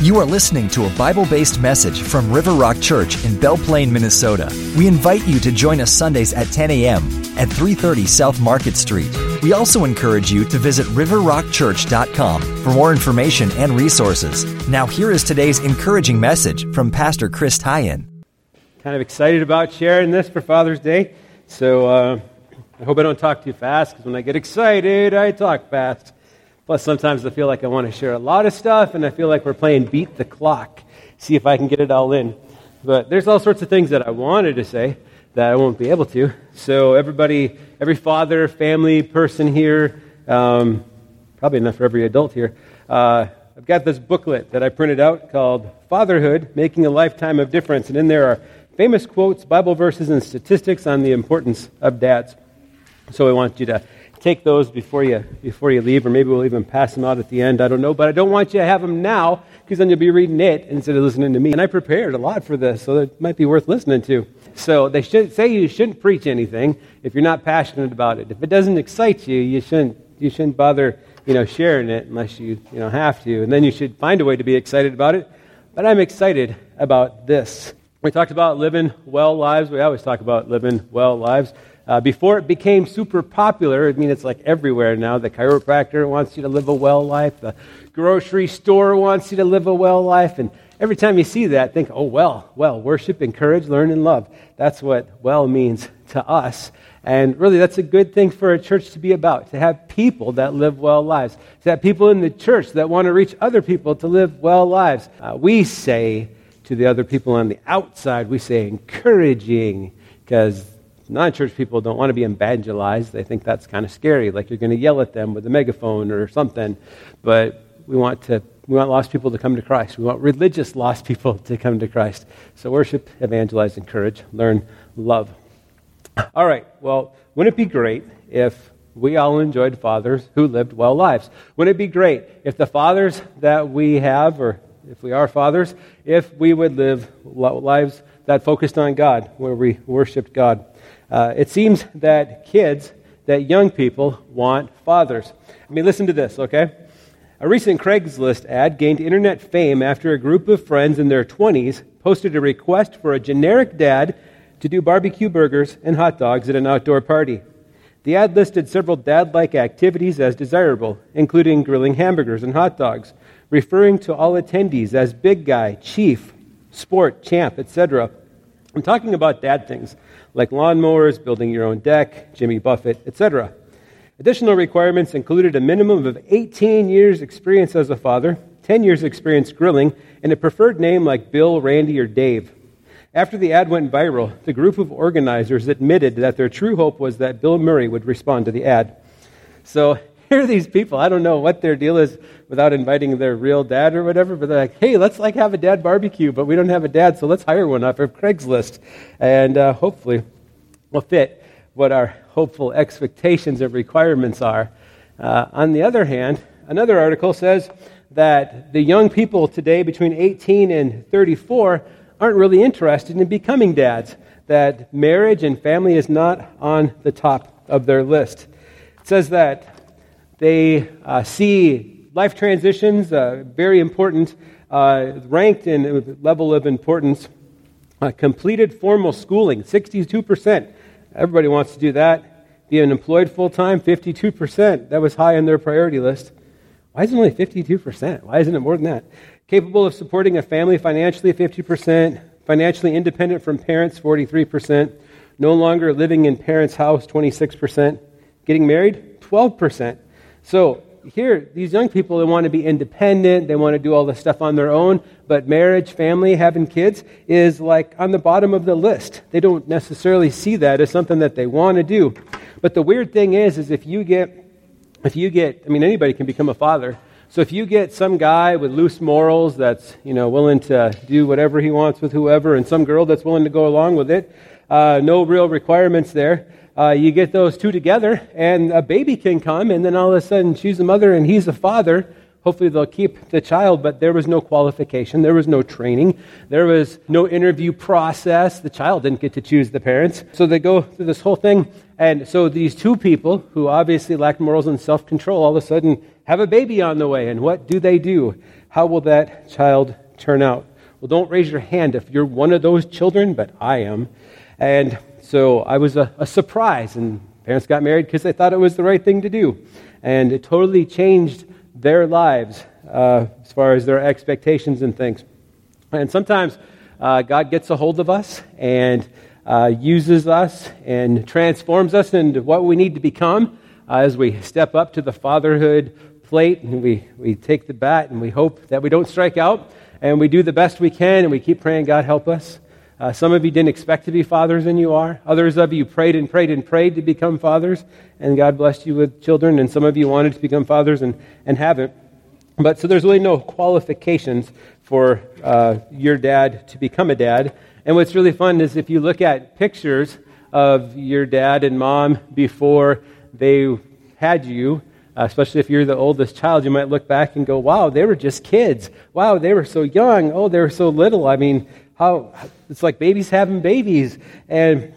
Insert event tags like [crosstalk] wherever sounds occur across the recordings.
You are listening to a Bible based message from River Rock Church in Belle Plaine, Minnesota. We invite you to join us Sundays at 10 a.m. at 330 South Market Street. We also encourage you to visit riverrockchurch.com for more information and resources. Now, here is today's encouraging message from Pastor Chris Teien. Kind of excited about sharing this for Father's Day. So uh, I hope I don't talk too fast because when I get excited, I talk fast. Plus, sometimes I feel like I want to share a lot of stuff, and I feel like we're playing beat the clock, see if I can get it all in. But there's all sorts of things that I wanted to say that I won't be able to. So, everybody, every father, family person here, um, probably enough for every adult here, uh, I've got this booklet that I printed out called Fatherhood Making a Lifetime of Difference. And in there are famous quotes, Bible verses, and statistics on the importance of dads. So, I want you to take those before you, before you leave, or maybe we'll even pass them out at the end. I don't know, but I don't want you to have them now because then you'll be reading it instead of listening to me. And I prepared a lot for this, so it might be worth listening to. So they should say you shouldn't preach anything if you're not passionate about it. If it doesn't excite you, you shouldn't, you shouldn't bother you know, sharing it unless you, you know, have to. And then you should find a way to be excited about it. But I'm excited about this. We talked about living well lives. We always talk about living well lives. Uh, before it became super popular, I mean, it's like everywhere now. The chiropractor wants you to live a well life. The grocery store wants you to live a well life. And every time you see that, think, oh, well, well, worship, encourage, learn, and love. That's what well means [laughs] to us. And really, that's a good thing for a church to be about, to have people that live well lives, to have people in the church that want to reach other people to live well lives. Uh, we say to the other people on the outside, we say encouraging, because non church people don't want to be evangelized. They think that's kind of scary, like you're going to yell at them with a megaphone or something. But we want to. We want lost people to come to Christ. We want religious [laughs] lost people to come to Christ. So worship, evangelize, encourage, learn, love. All right. Well, wouldn't it be great if we all enjoyed fathers who lived well lives? Wouldn't it be great if the fathers that we have, or if we are fathers, if we would live lives that focused on God, where we worshiped God? Uh, it seems that kids, that young people, want fathers. I mean, listen to this, okay? A recent Craigslist ad gained internet fame after a group of friends in their 20s posted a request for a generic dad to do barbecue burgers and hot dogs at an outdoor party. The ad listed several dad like activities as desirable, including grilling hamburgers and hot dogs, referring to all attendees as big guy, chief, sport, champ, etc. I'm talking about dad things like lawnmowers, building your own deck, Jimmy Buffett, etc. Additional requirements included a minimum of 18 years' experience as a father, 10 years' experience grilling, and a preferred name like Bill, Randy, or Dave. After the ad went viral, the group of organizers admitted that their true hope was that Bill Murray would respond to the ad. So here are these people. I don't know what their deal is without inviting their real dad or whatever, but they're like, hey, let's like have a dad barbecue, but we don't have a dad, so let's hire one off of Craigslist. And uh, hopefully will fit what our hopeful expectations and requirements are. Uh, on the other hand, another article says that the young people today between 18 and 34 aren't really interested in becoming dads, that marriage and family is not on the top of their list. It says that they uh, see life transitions uh, very important, uh, ranked in level of importance. Uh, completed formal schooling, 62%. Everybody wants to do that. Being employed full time, 52%. That was high on their priority list. Why is it only 52%? Why isn't it more than that? Capable of supporting a family financially, 50%. Financially independent from parents, 43%. No longer living in parents' house, 26%. Getting married, 12%. So here, these young people, they want to be independent, they want to do all this stuff on their own, but marriage, family, having kids is like on the bottom of the list. They don't necessarily see that as something that they want to do. But the weird thing is, is if you get, if you get, I mean, anybody can become a father, so if you get some guy with loose morals that's you know willing to do whatever he wants with whoever, and some girl that's willing to go along with it, uh, no real requirements there. Uh, you get those two together, and a baby can come, and then all of a sudden she's a mother and he's a father. hopefully they'll keep the child, but there was no qualification, there was no training, there was no interview process. The child didn't get to choose the parents. So they go through this whole thing. And so these two people, who obviously lack morals and self control, all of a sudden have a baby on the way. And what do they do? How will that child turn out? Well, don't raise your hand if you're one of those children, but I am. And so I was a, a surprise, and parents got married because they thought it was the right thing to do. And it totally changed their lives uh, as far as their expectations and things. And sometimes uh, God gets a hold of us and uh, uses us and transforms us into what we need to become uh, as we step up to the fatherhood plate and we, we take the bat and we hope that we don't strike out and we do the best we can and we keep praying, God, help us. Uh, some of you didn't expect to be fathers, and you are. Others of you prayed and prayed and prayed to become fathers, and God blessed you with children. And some of you wanted to become fathers and, and haven't. But so there's really no qualifications for uh, your dad to become a dad. And what's really fun is if you look at pictures of your dad and mom before they had you, uh, especially if you're the oldest child, you might look back and go, wow, they were just kids. Wow, they were so young. Oh, they were so little. I mean, how it's like babies having babies. And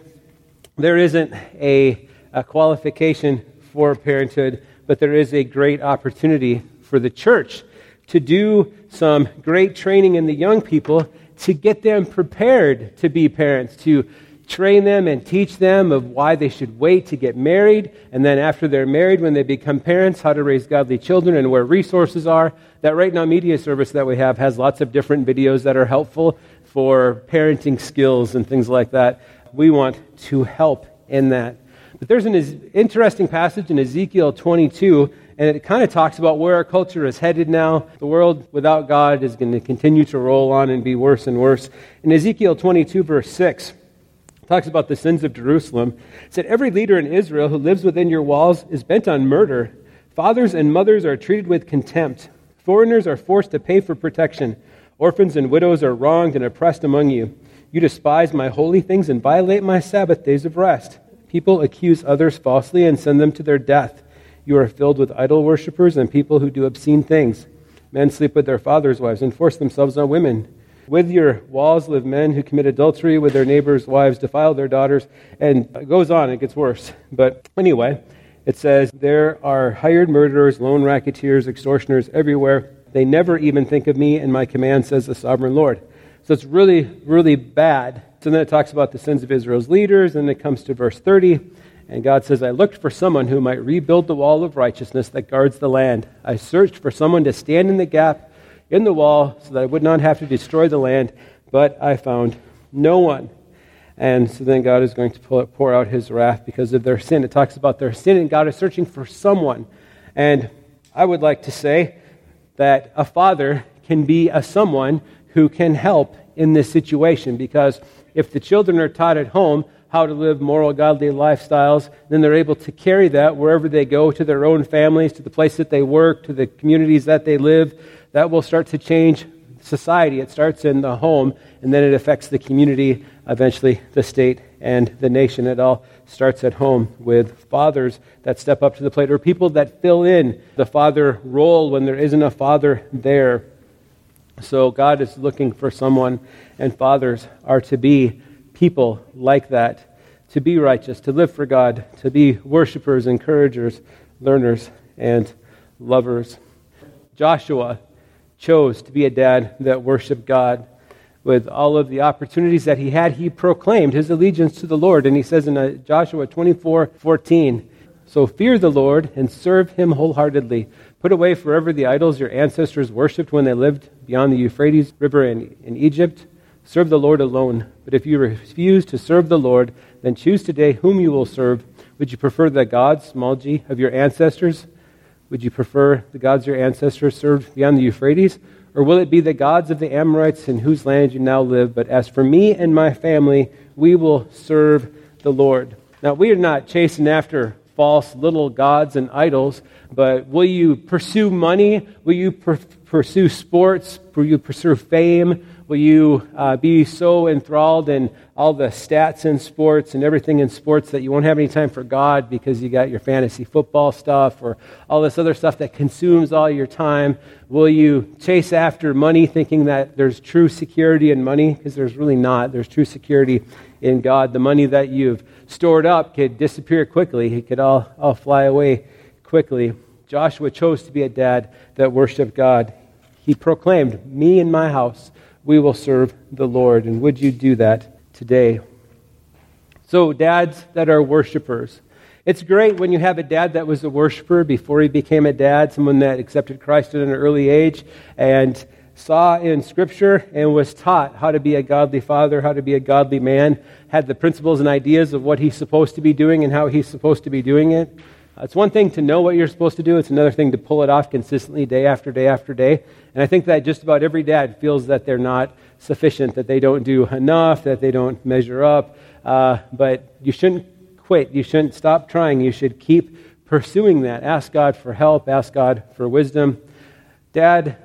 there isn't a, a qualification for parenthood, but there is a great opportunity for the church to do some great training in the young people to get them prepared to be parents, to train them and teach them of why they should wait to get married, and then after they're married, when they become parents, how to raise godly children and where resources are. That Right Now Media service that we have has lots of different videos that are helpful for parenting skills and things like that. We want to help in that. But there's an interesting passage in Ezekiel 22, and it kind of talks about where our culture is headed now. The world without God is going to continue to roll on and be worse and worse. In Ezekiel 22, verse 6, talks about the sins of Jerusalem. It said, Every leader in Israel who lives within your walls is bent on murder. Fathers and mothers are treated with contempt. Foreigners are forced to pay for protection. Orphans and widows are wronged and oppressed among you. You despise my holy things and violate my Sabbath days of rest. People accuse others falsely and send them to their death. You are filled with idol worshippers and people who do obscene things. Men sleep with their fathers' wives and force themselves on women. With your walls live men who commit adultery with their neighbors' wives, defile their daughters, and it goes on, it gets worse. But anyway, it says, There are hired murderers, lone racketeers, extortioners everywhere they never even think of me and my command, says the sovereign Lord. So it's really, really bad. So then it talks about the sins of Israel's leaders, and it comes to verse 30. And God says, I looked for someone who might rebuild the wall of righteousness that guards the land. I searched for someone to stand in the gap in the wall so that I would not have to destroy the land, but I found no one. And so then God is going to pour out his wrath because of their sin. It talks about their sin, and God is searching for someone. And I would like to say, that a father can be a someone who can help in this situation because if the children are taught at home how to live moral, godly lifestyles, then they're able to carry that wherever they go to their own families, to the place that they work, to the communities that they live. That will start to change society. It starts in the home, and then it affects the community, eventually the state, and the nation. It all starts at home with fathers that step up to the plate or people that fill in the father role when there isn't a father there. So God is looking for someone, and fathers are to be people like that, to be righteous, to live for God, to be worshipers, encouragers, learners, and lovers. Joshua chose to be a dad that worshiped God with all of the opportunities that he had, he proclaimed his allegiance to the Lord. And he says in uh, Joshua 24 14, So fear the Lord and serve him wholeheartedly. Put away forever the idols your ancestors worshipped when they lived beyond the Euphrates River in, in Egypt. Serve the Lord alone. But if you refuse to serve the Lord, then choose today whom you will serve. Would you prefer the gods, small g, of your ancestors? Would you prefer the gods your ancestors served beyond the Euphrates? Or will it be the gods of the Amorites in whose land you now live? But as for me and my family, we will serve the Lord. Now, we are not chasing after false little gods and idols, but will you pursue money? Will you pursue sports? Will you pursue fame? Will you uh, be so enthralled in all the stats in sports and everything in sports that you won't have any time for God because you got your fantasy football stuff or all this other stuff that consumes all your time? Will you chase after money thinking that there's true security in money? Because there's really not. There's true security in God. The money that you've stored up could disappear quickly, it could all, all fly away quickly. Joshua chose to be a dad that worshiped God. He proclaimed, Me and my house we will serve the Lord. And would you do that today? So, dads that are worshipers. It's great when you have a dad that was a worshiper before he became a dad, someone that accepted Christ at an early age and saw in Scripture and was taught how to be a godly father, how to be a godly man, had the principles and ideas of what he's supposed to be doing and how he's supposed to be doing it. It's one thing to know what you're supposed to do, it's another thing to pull it off consistently day after day after day. And I think that just about every dad feels that they're not sufficient, that they don't do enough, that they don't measure up. Uh, but you shouldn't quit. You shouldn't stop trying. You should keep pursuing that. Ask God for help, ask God for wisdom. Dad,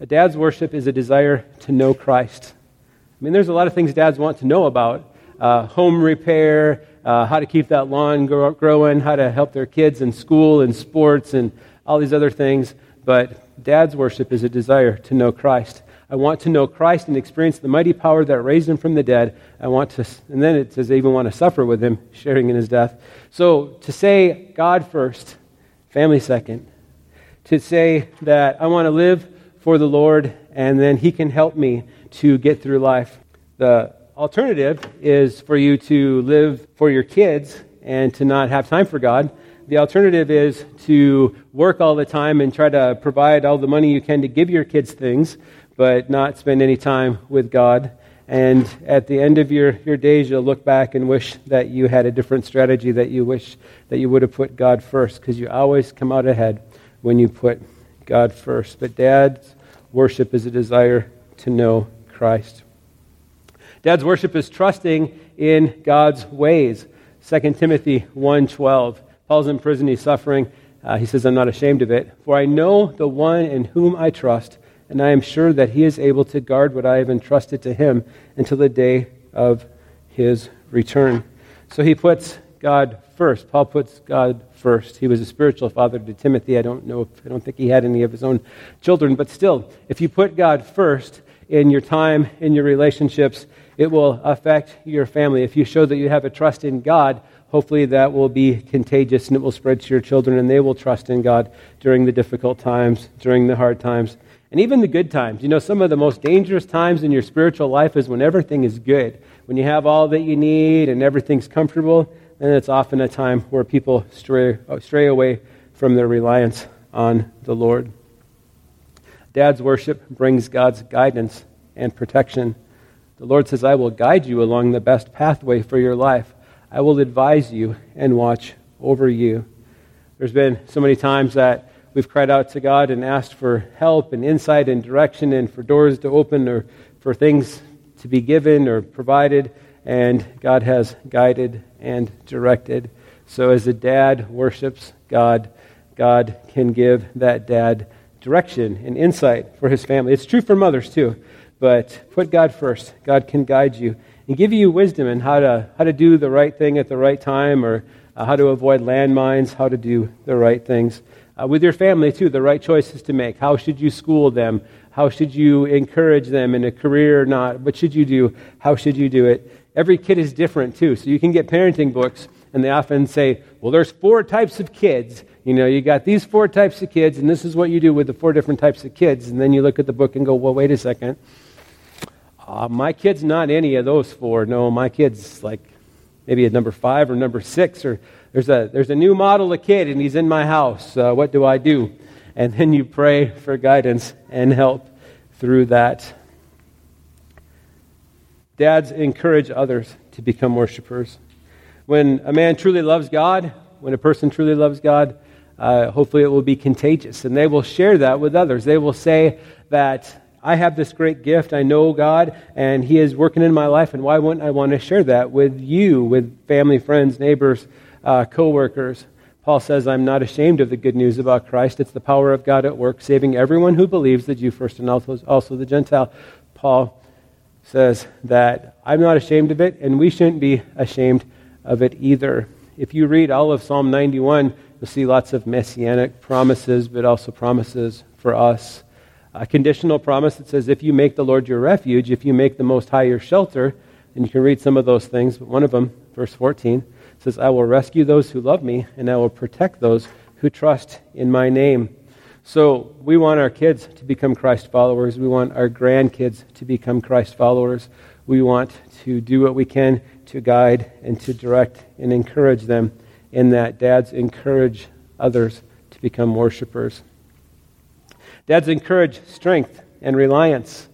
a dad's worship is a desire to know Christ. I mean, there's a lot of things dads want to know about uh, home repair, uh, how to keep that lawn grow, growing, how to help their kids in school and sports and all these other things. But dad's worship is a desire to know Christ. I want to know Christ and experience the mighty power that raised him from the dead. I want to, and then it says I even want to suffer with him, [laughs] sharing in his death. So to say God first, family second. To say that I want to live for the Lord and then he can help me to get through life. The alternative is for you to live for your kids and to not have time for God. The alternative is to work all the time and try to provide all the money you can to give your kids things, but not spend any time with God. And at the end of your, your days, you'll look back and wish that you had a different strategy, that you wish that you would have put God first, because you always come out ahead when you put God first. But dad's worship is a desire to know Christ. Dad's worship is trusting in God's ways. 2 Timothy 1.12 Paul's in prison, he's suffering. Uh, he says, I'm not ashamed of it, for I know the one in whom I trust, and I am sure that he is able to guard what I have entrusted to him until the day of his return. So he puts God first. Paul puts God first. He was a spiritual father to Timothy. I don't know if, I don't think he had any of his own children, but still, if you put God first in your time, in your relationships, it will affect your family. If you show that you have a trust in God, hopefully that will be contagious and it will spread to your children and they will trust in God during the difficult times, during the hard times, and even the good times. You know, some of the most dangerous times in your spiritual life is when everything is good, when you have all that you need and everything's comfortable, and it's often a time where people stray, uh, stray away from their reliance on the Lord. Dad's worship brings God's guidance and protection. The Lord says, I will guide you along the best pathway for your life. I will advise you and watch over you. There's been so many times that we've cried out to God and asked for help and insight and direction and for doors to open or for things to be given or provided, and God has guided and directed. So as a dad worships God, God can give that dad direction and insight for his family. It's true for mothers too, but put God first. God can guide you and give you wisdom in how to, how to do the right thing at the right time or uh, how to avoid landmines, how to do the right things. Uh, with your family, too, the right choices to make. How should you school them? How should you encourage them in a career or not? What should you do? How should you do it? Every kid is different, too. So you can get parenting books, and they often say, well, there's four types of kids. You know, you got these four types of kids, and this is what you do with the four different types of kids. And then you look at the book and go, well, wait a second. Uh, my kid's not any of those four. No, my kid's like maybe a number five or number six, or there's a, there's a new model of kid and he's in my house. Uh, what do I do? And then you pray for guidance and help through that. Dads encourage others to become worshipers. When a man truly loves God, when a person truly loves God, uh, hopefully it will be contagious. And they will share that with others. They will say that I have this great gift. I know God, and He is working in my life, and why wouldn't I want to share that with you, with family, friends, neighbors, uh, co workers? Paul says, I'm not ashamed of the good news about Christ. It's the power of God at work, saving everyone who believes, the Jew first and also the Gentile. Paul says that I'm not ashamed of it, and we shouldn't be ashamed of it either. If you read all of Psalm 91, you'll see lots of messianic promises, but also promises for us. A conditional promise that says, if you make the Lord your refuge, if you make the Most High your shelter, and you can read some of those things, but one of them, verse 14, says, I will rescue those who love me, and I will protect those who trust in my name. So we want our kids to become Christ followers. We want our grandkids to become Christ followers. We want to do what we can to guide and to direct and encourage them in that. Dads encourage others to become worshipers. Dads encourage strength and reliance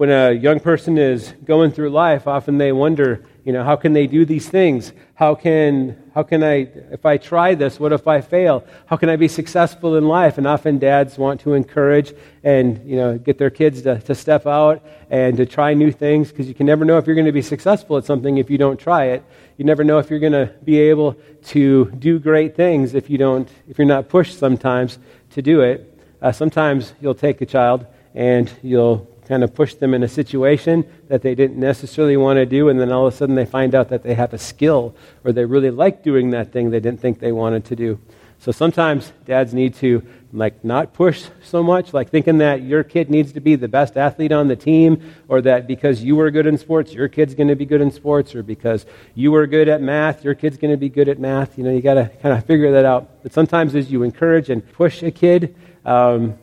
when a young person is going through life, often they wonder, you know, how can they do these things? How can, how can I, if I try this, what if I fail? How can I be successful in life? And often dads want to encourage and, you know, get their kids to, to step out and to try new things because you can never know if you're going to be successful at something if you don't try it. You never know if you're going to be able to do great things if you don't, if you're not pushed sometimes to do it. Uh, sometimes you'll take a child and you'll kind of push them in a situation that they didn't necessarily want to do, and then all of a sudden they find out that they have a skill or they really like doing that thing they didn't think they wanted to do. So sometimes dads need to like not push so much, like thinking that your kid needs to be the best athlete on the team, or that because you were good in sports, your kid's going to be good in sports, or because you were good at math, your kid's going to be good at math. You know, you got to kind of figure that out. But sometimes as you encourage and push a kid, um,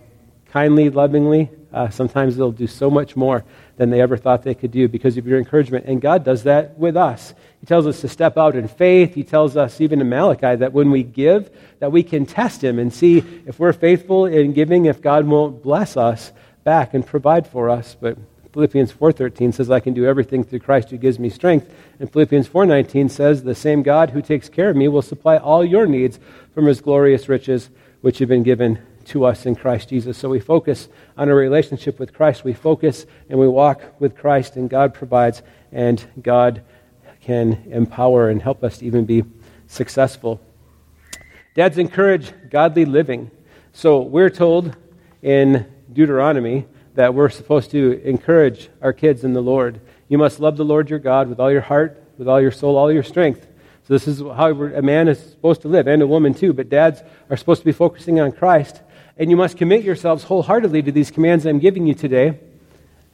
kindly, lovingly, uh, sometimes they'll do so much more than they ever thought they could do because of your encouragement. And God does that with us. He tells us to step out in faith. He tells us, even in Malachi, that when we give, that we can test Him and see if we're faithful in giving, if God won't bless us back and provide for us. But Philippians 4:13 says I can do everything through Christ who gives me strength. And Philippians 4:19 says the same God who takes care of me will supply all your needs from his glorious riches which have been given to us in Christ Jesus. So we focus on a relationship with Christ. We focus and we walk with Christ, and God provides, and God can empower and help us to even be successful. Dads encourage godly living. So we're told in Deuteronomy that we're supposed to encourage our kids in the Lord. You must love the Lord your God with all your heart, with all your soul, all your strength. So this is how a man is supposed to live, and a woman too. But dads are supposed to be focusing on Christ and you must commit yourselves wholeheartedly to these commands I'm giving you today.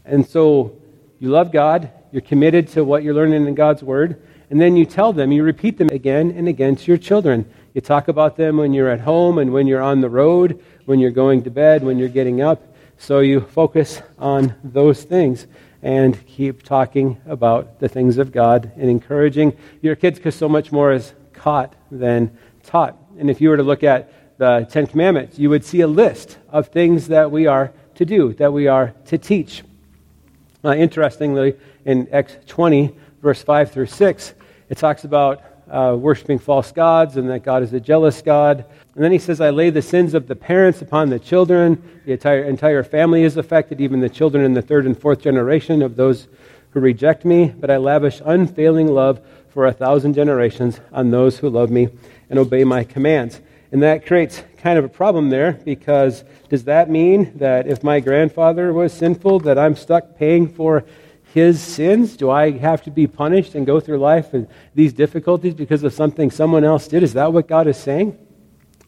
And so you love God, you're committed to what you're learning in God's Word, and then you tell them, you repeat them again and again to your children. You talk about them when you're at home and when you're on the road, when you're going to bed, when you're getting up. So you focus on those things and keep talking about the things of God and encouraging your kids because so much more is caught than taught. And if you were to look at the Ten Commandments, you would see a list of things that we are to do, that we are to teach. Uh, interestingly, in Acts 20, verse 5 through 6, it talks about uh, worshiping false gods and that God is a jealous God. And then he says, I lay the sins of the parents upon the children. The entire, entire family is affected, even the children in the third and fourth generation of those who reject me. But I lavish unfailing love for a thousand generations on those who love me and obey my commands. And that creates kind of a problem there because does that mean that if my grandfather was sinful, that I'm stuck paying for his sins? Do I have to be punished and go through life with these difficulties because of something someone else did? Is that what God is saying?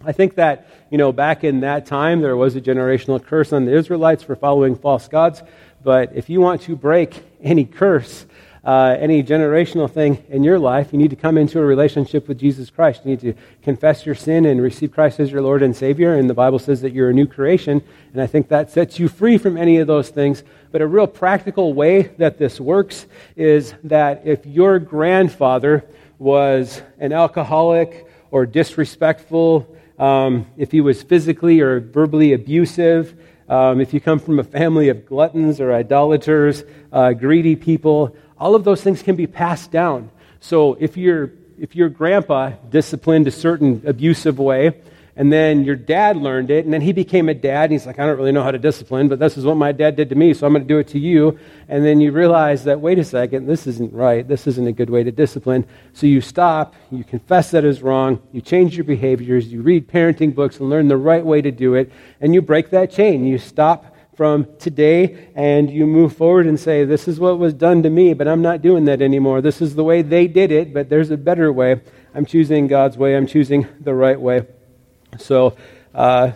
I think that, you know, back in that time, there was a generational curse on the Israelites for following false gods. But if you want to break any curse, uh, any generational thing in your life, you need to come into a relationship with Jesus Christ. You need to confess your sin and receive Christ as your Lord and Savior. And the Bible says that you're a new creation. And I think that sets you free from any of those things. But a real practical way that this works is that if your grandfather was an alcoholic or disrespectful, um, if he was physically or verbally abusive, um, if you come from a family of gluttons or idolaters, uh, greedy people, all of those things can be passed down. So if your if your grandpa disciplined a certain abusive way, and then your dad learned it, and then he became a dad, and he's like, I don't really know how to discipline, but this is what my dad did to me, so I'm going to do it to you. And then you realize that, wait a second, this isn't right. This isn't a good way to discipline. So you stop, you confess that is wrong, you change your behaviors, you read parenting books and learn the right way to do it, and you break that chain. You stop from today and you move forward and say, This is what was done to me, but I'm not doing that anymore. This is the way they did it, but there's a better way. I'm choosing God's way, I'm choosing the right way. So uh,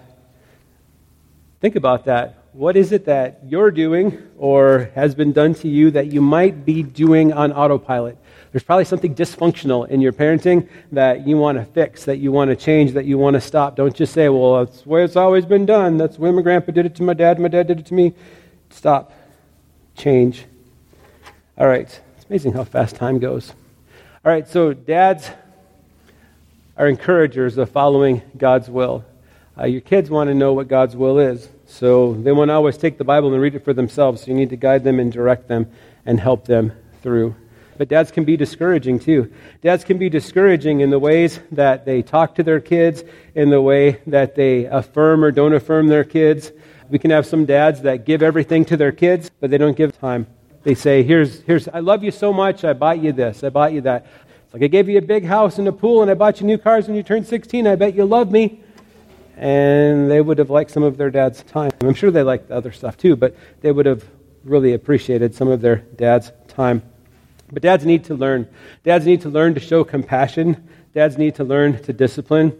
think about that. What is it that you're doing or has been done to you that you might be doing on autopilot? There's probably something dysfunctional in your parenting that you want to fix, that you want to change, that you want to stop. Don't just say, well, that's the way it's always been done. That's the way my grandpa did it to my dad, my dad did it to me. Stop. Change. All right. It's amazing how fast time goes. All right, so dads are encouragers of following God's will. Uh, your kids want to know what God's will is, so they won't always take the Bible and read it for themselves. So you need to guide them and direct them and help them through. But dads can be discouraging too. Dads can be discouraging in the ways that they talk to their kids, in the way that they affirm or don't affirm their kids. We can have some dads that give everything to their kids, but they don't give time. They say, here's, here's, I love you so much, I bought you this, I bought you that. It's like I gave you a big house and a pool and I bought you new cars when you turned 16. I bet you love me. And they would have liked some of their dad's time. I'm sure they liked the other stuff too, but they would have really appreciated some of their dad's time. But dads need to learn. Dads need to learn to show compassion. Dads need to learn to discipline.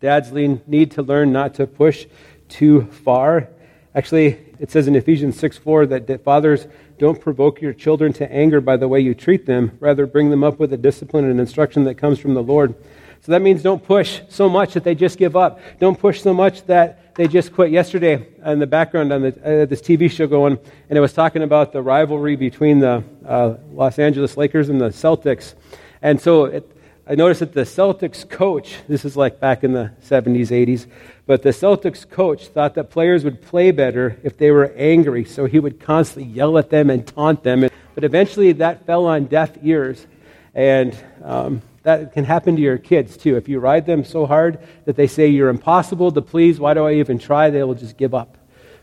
Dads need to learn not to push too far. Actually, it says in Ephesians 6 4 that, fathers don't provoke your children to anger by the way you treat them. Rather, bring them up with a discipline and instruction that comes from the Lord. So that means don't push so much that they just give up. Don't push so much that they just quit. Yesterday, in the background on the, uh, this TV show going, and it was talking about the rivalry between the uh, Los Angeles Lakers and the Celtics. And so it, I noticed that the Celtics coach, this is like back in the 70s, 80s, but the Celtics coach thought that players would play better if they were angry, so he would constantly yell at them and taunt them. But eventually that fell on deaf ears. And um, that can happen to your kids too. If you ride them so hard that they say you're impossible to please, why do I even try? They will just give up.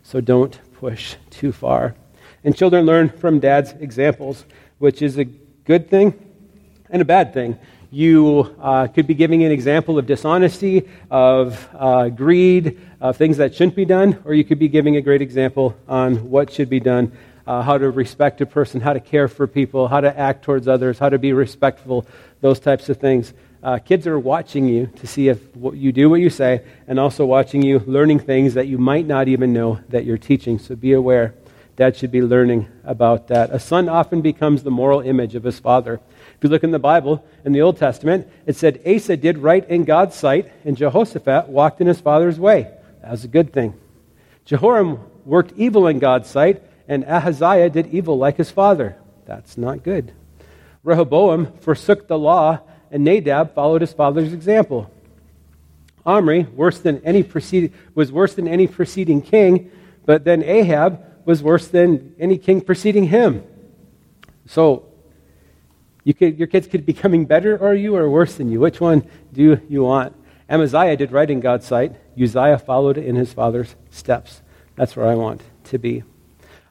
So don't push too far. And children learn from dad's examples, which is a good thing and a bad thing you uh, could be giving an example of dishonesty, of uh, greed, of things that shouldn't be done, or you could be giving a great example on what should be done, uh, how to respect a person, how to care for people, how to act towards others, how to be respectful, those types of things. Uh, kids are watching you to see if you do what you say, and also watching you learning things that you might not even know that you're teaching. So be aware. Dad should be learning about that. A son often becomes the moral image of his father. If you look in the Bible, in the Old Testament, it said Asa did right in God's sight, and Jehoshaphat walked in his father's way. That was a good thing. Jehoram worked evil in God's sight, and Ahaziah did evil like his father. That's not good. Rehoboam forsook the law, and Nadab followed his father's example. Omri worse than any was worse than any preceding king, but then Ahab was worse than any king preceding him. So you could, your kids could be becoming better or you or worse than you. Which one do you want? Amaziah did right in God's sight. Uzziah followed in his father's steps. That's where I want to be.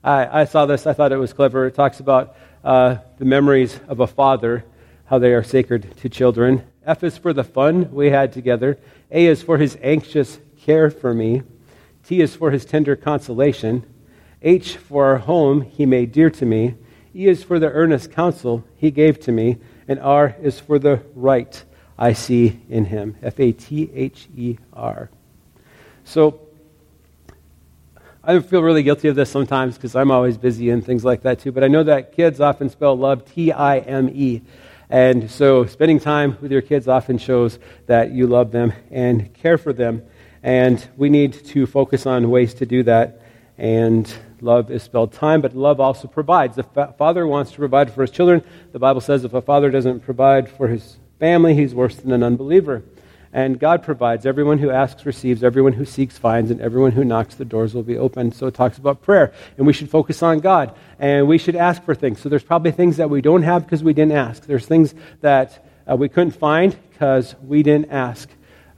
I, I saw this. I thought it was clever. It talks about uh, the memories of a father, how they are sacred to children. F is for the fun we had together. A is for his anxious care for me. T is for his tender consolation. H for our home he made dear to me. E is for the earnest counsel he gave to me, and R is for the right I see in him. F A T H E R. So, I feel really guilty of this sometimes because I'm always busy and things like that too. But I know that kids often spell love T I M E. And so, spending time with your kids often shows that you love them and care for them. And we need to focus on ways to do that. And Love is spelled time, but love also provides. The fa- father wants to provide for his children. The Bible says if a father doesn't provide for his family, he's worse than an unbeliever. And God provides. Everyone who asks receives. Everyone who seeks finds. And everyone who knocks, the doors will be opened. So it talks about prayer. And we should focus on God. And we should ask for things. So there's probably things that we don't have because we didn't ask. There's things that uh, we couldn't find because we didn't ask.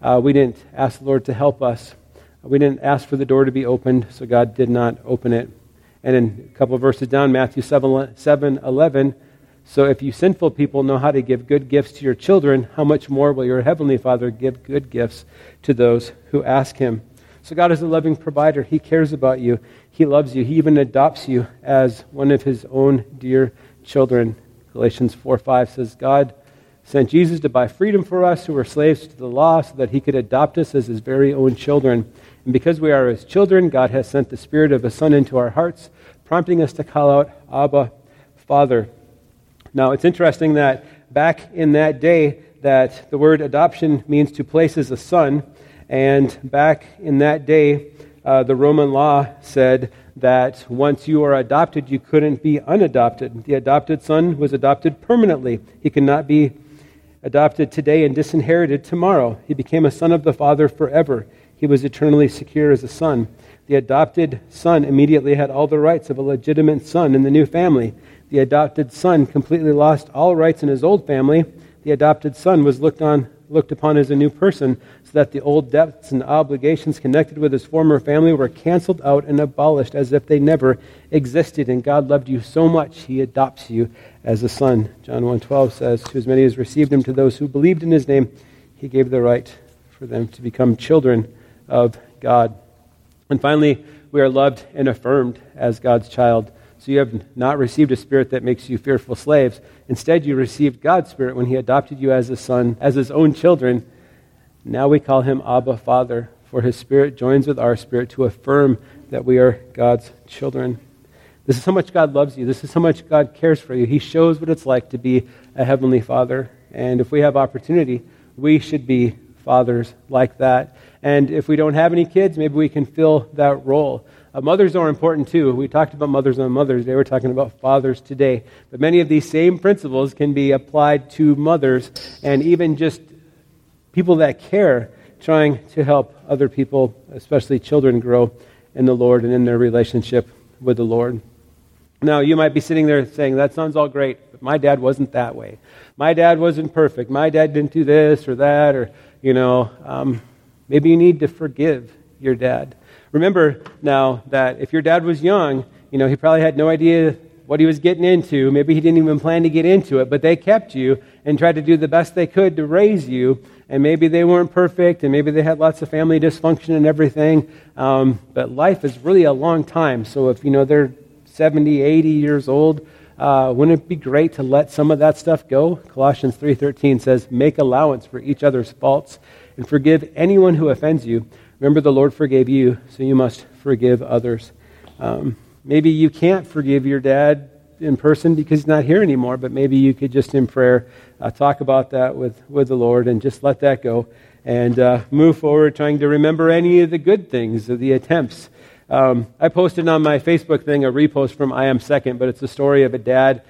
Uh, we didn't ask the Lord to help us. We didn't ask for the door to be opened, so God did not open it. And in a couple of verses down, Matthew 7, 7 11, so if you sinful people know how to give good gifts to your children, how much more will your heavenly Father give good gifts to those who ask him? So God is a loving provider. He cares about you. He loves you. He even adopts you as one of his own dear children. Galatians 4 5 says, God sent Jesus to buy freedom for us who were slaves to the law so that he could adopt us as his very own children. And because we are his children, God has sent the Spirit of a Son into our hearts, prompting us to call out, Abba, Father. Now, it's interesting that back in that day, that the word adoption means to place as a son, and back in that day, uh, the Roman law said that once you are adopted, you couldn't be unadopted. The adopted son was adopted permanently. He could not be adopted today and disinherited tomorrow. He became a son of the Father forever. He was eternally secure as a son. The adopted son immediately had all the rights of a legitimate son in the new family the adopted son completely lost all rights in his old family. The adopted son was looked, on, looked upon as a new person, so that the old debts and obligations connected with his former family were canceled out and abolished as if they never existed. And God loved you so much, he adopts you as a son. John 1.12 says, To as many as received him, to those who believed in his name, he gave the right for them to become children of God. And finally, we are loved and affirmed as God's child. So you have not received a spirit that makes you fearful slaves. Instead, you received God's spirit when he adopted you as a son, as his own children. Now we call him Abba Father, for his spirit joins with our spirit to affirm that we are God's children. This is how much God loves you. This is how much God cares for you. He shows what it's like to be a heavenly father. And if we have opportunity, we should be fathers like that. And if we don't have any kids, maybe we can fill that role. Uh, mothers are important too. We talked about mothers on Mother's Day. We're talking about fathers today. But many of these same principles can be applied to mothers and even just people that care, trying to help other people, especially children, grow in the Lord and in their relationship with the Lord. Now, you might be sitting there saying, That sounds all great, but my dad wasn't that way. My dad wasn't perfect. My dad didn't do this or that, or, you know, um, maybe you need to forgive your dad. Remember now that if your dad was young, you know, he probably had no idea what he was getting into. Maybe he didn't even plan to get into it, but they kept you and tried to do the best they could to raise you. And maybe they weren't perfect, and maybe they had lots of family dysfunction and everything. Um, but life is really a long time. So if, you know, they're 70, 80 years old, uh, wouldn't it be great to let some of that stuff go? Colossians 3.13 says, Make allowance for each other's faults and forgive anyone who offends you Remember, the Lord forgave you, so you must forgive others. Um, maybe you can't forgive your dad in person because he's not here anymore, but maybe you could just in prayer uh, talk about that with, with the Lord and just let that go and uh, move forward, trying to remember any of the good things, of the attempts. Um, I posted on my Facebook thing a repost from I Am Second, but it's the story of a dad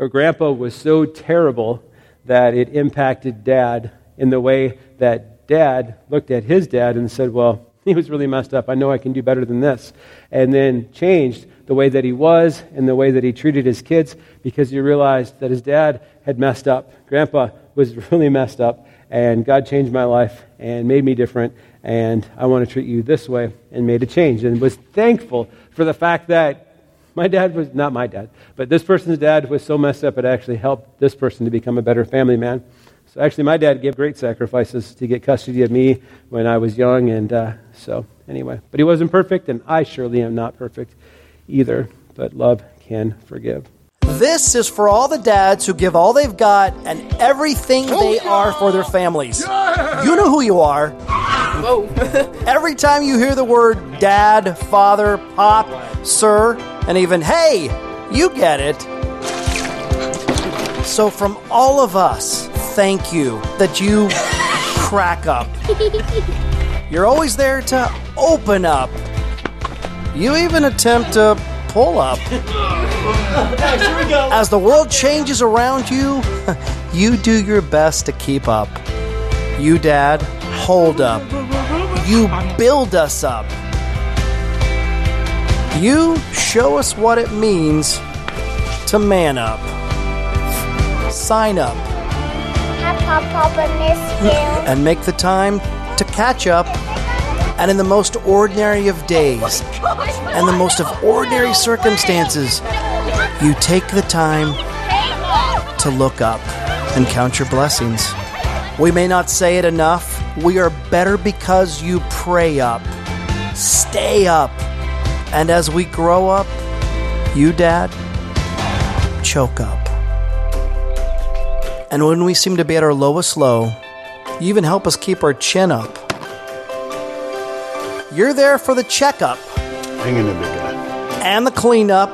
or grandpa was so terrible that it impacted dad in the way that dad looked at his dad and said, Well, [laughs] he was really messed up. I know I can do better than this. And then changed the way that he was and the way that he treated his kids because he realized that his dad had messed up. Grandpa was [laughs] really messed up. And God changed my life and made me different. And I want to treat you this way and made a change. And was thankful for the fact that my dad was not my dad, but this person's dad was so messed up it actually helped this person to become a better family man. So actually, my dad gave great sacrifices to get custody of me when I was young, and uh, so anyway. But he wasn't perfect, and I surely am not perfect either. But love can forgive. This is for all the dads who give all they've got and everything oh, they are for their families. You know who you are. Whoa. [laughs] Every time you hear the word dad, father, pop, sir, and even hey, you get it. So, from all of us, thank you that you crack up. [laughs] You're always there to open up. You even attempt to pull up. [laughs] As the world changes around you, [laughs] you do your best to keep up. You, Dad, hold up. You build us up. You show us what it means to man up. Sign up Papa miss you. And make the time to catch up, and in the most ordinary of days and the most of ordinary circumstances, you take the time to look up and count your blessings. We may not say it enough. We are better because you pray up, stay up, and as we grow up, you, Dad, choke up. And when we seem to be at our lowest low, you even help us keep our chin up. You're there for the checkup. Hang in there, big guy. And the cleanup,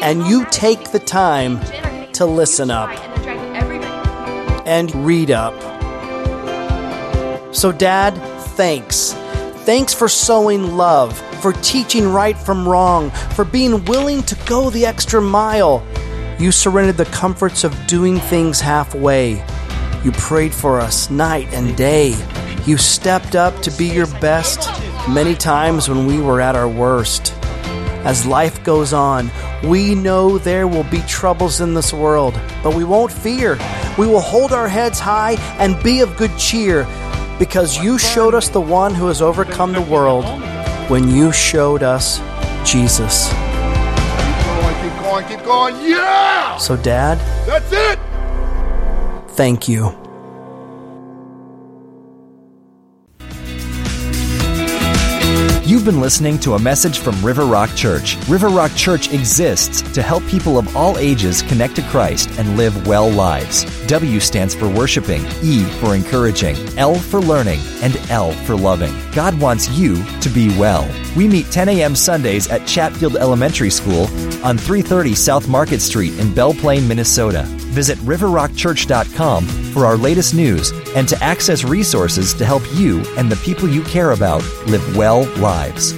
and you take the time to listen up and read up. So, Dad, thanks. Thanks for sowing love, for teaching right from wrong, for being willing to go the extra mile. You surrendered the comforts of doing things halfway. You prayed for us night and day. You stepped up to be your best many times when we were at our worst. As life goes on, we know there will be troubles in this world, but we won't fear. We will hold our heads high and be of good cheer because you showed us the one who has overcome the world when you showed us Jesus. Keep going, going, keep going. Yeah! So, Dad, That's it! thank you. You've been listening to a message from River Rock Church. River Rock Church exists to help people of all ages connect to Christ and live well lives. W stands for worshiping, E for encouraging, L for learning, and L for loving. God wants you to be well. We meet 10 a.m. Sundays at Chatfield Elementary School on 330 South Market Street in Belle Plaine, Minnesota. Visit riverrockchurch.com for our latest news and to access resources to help you and the people you care about live well lives.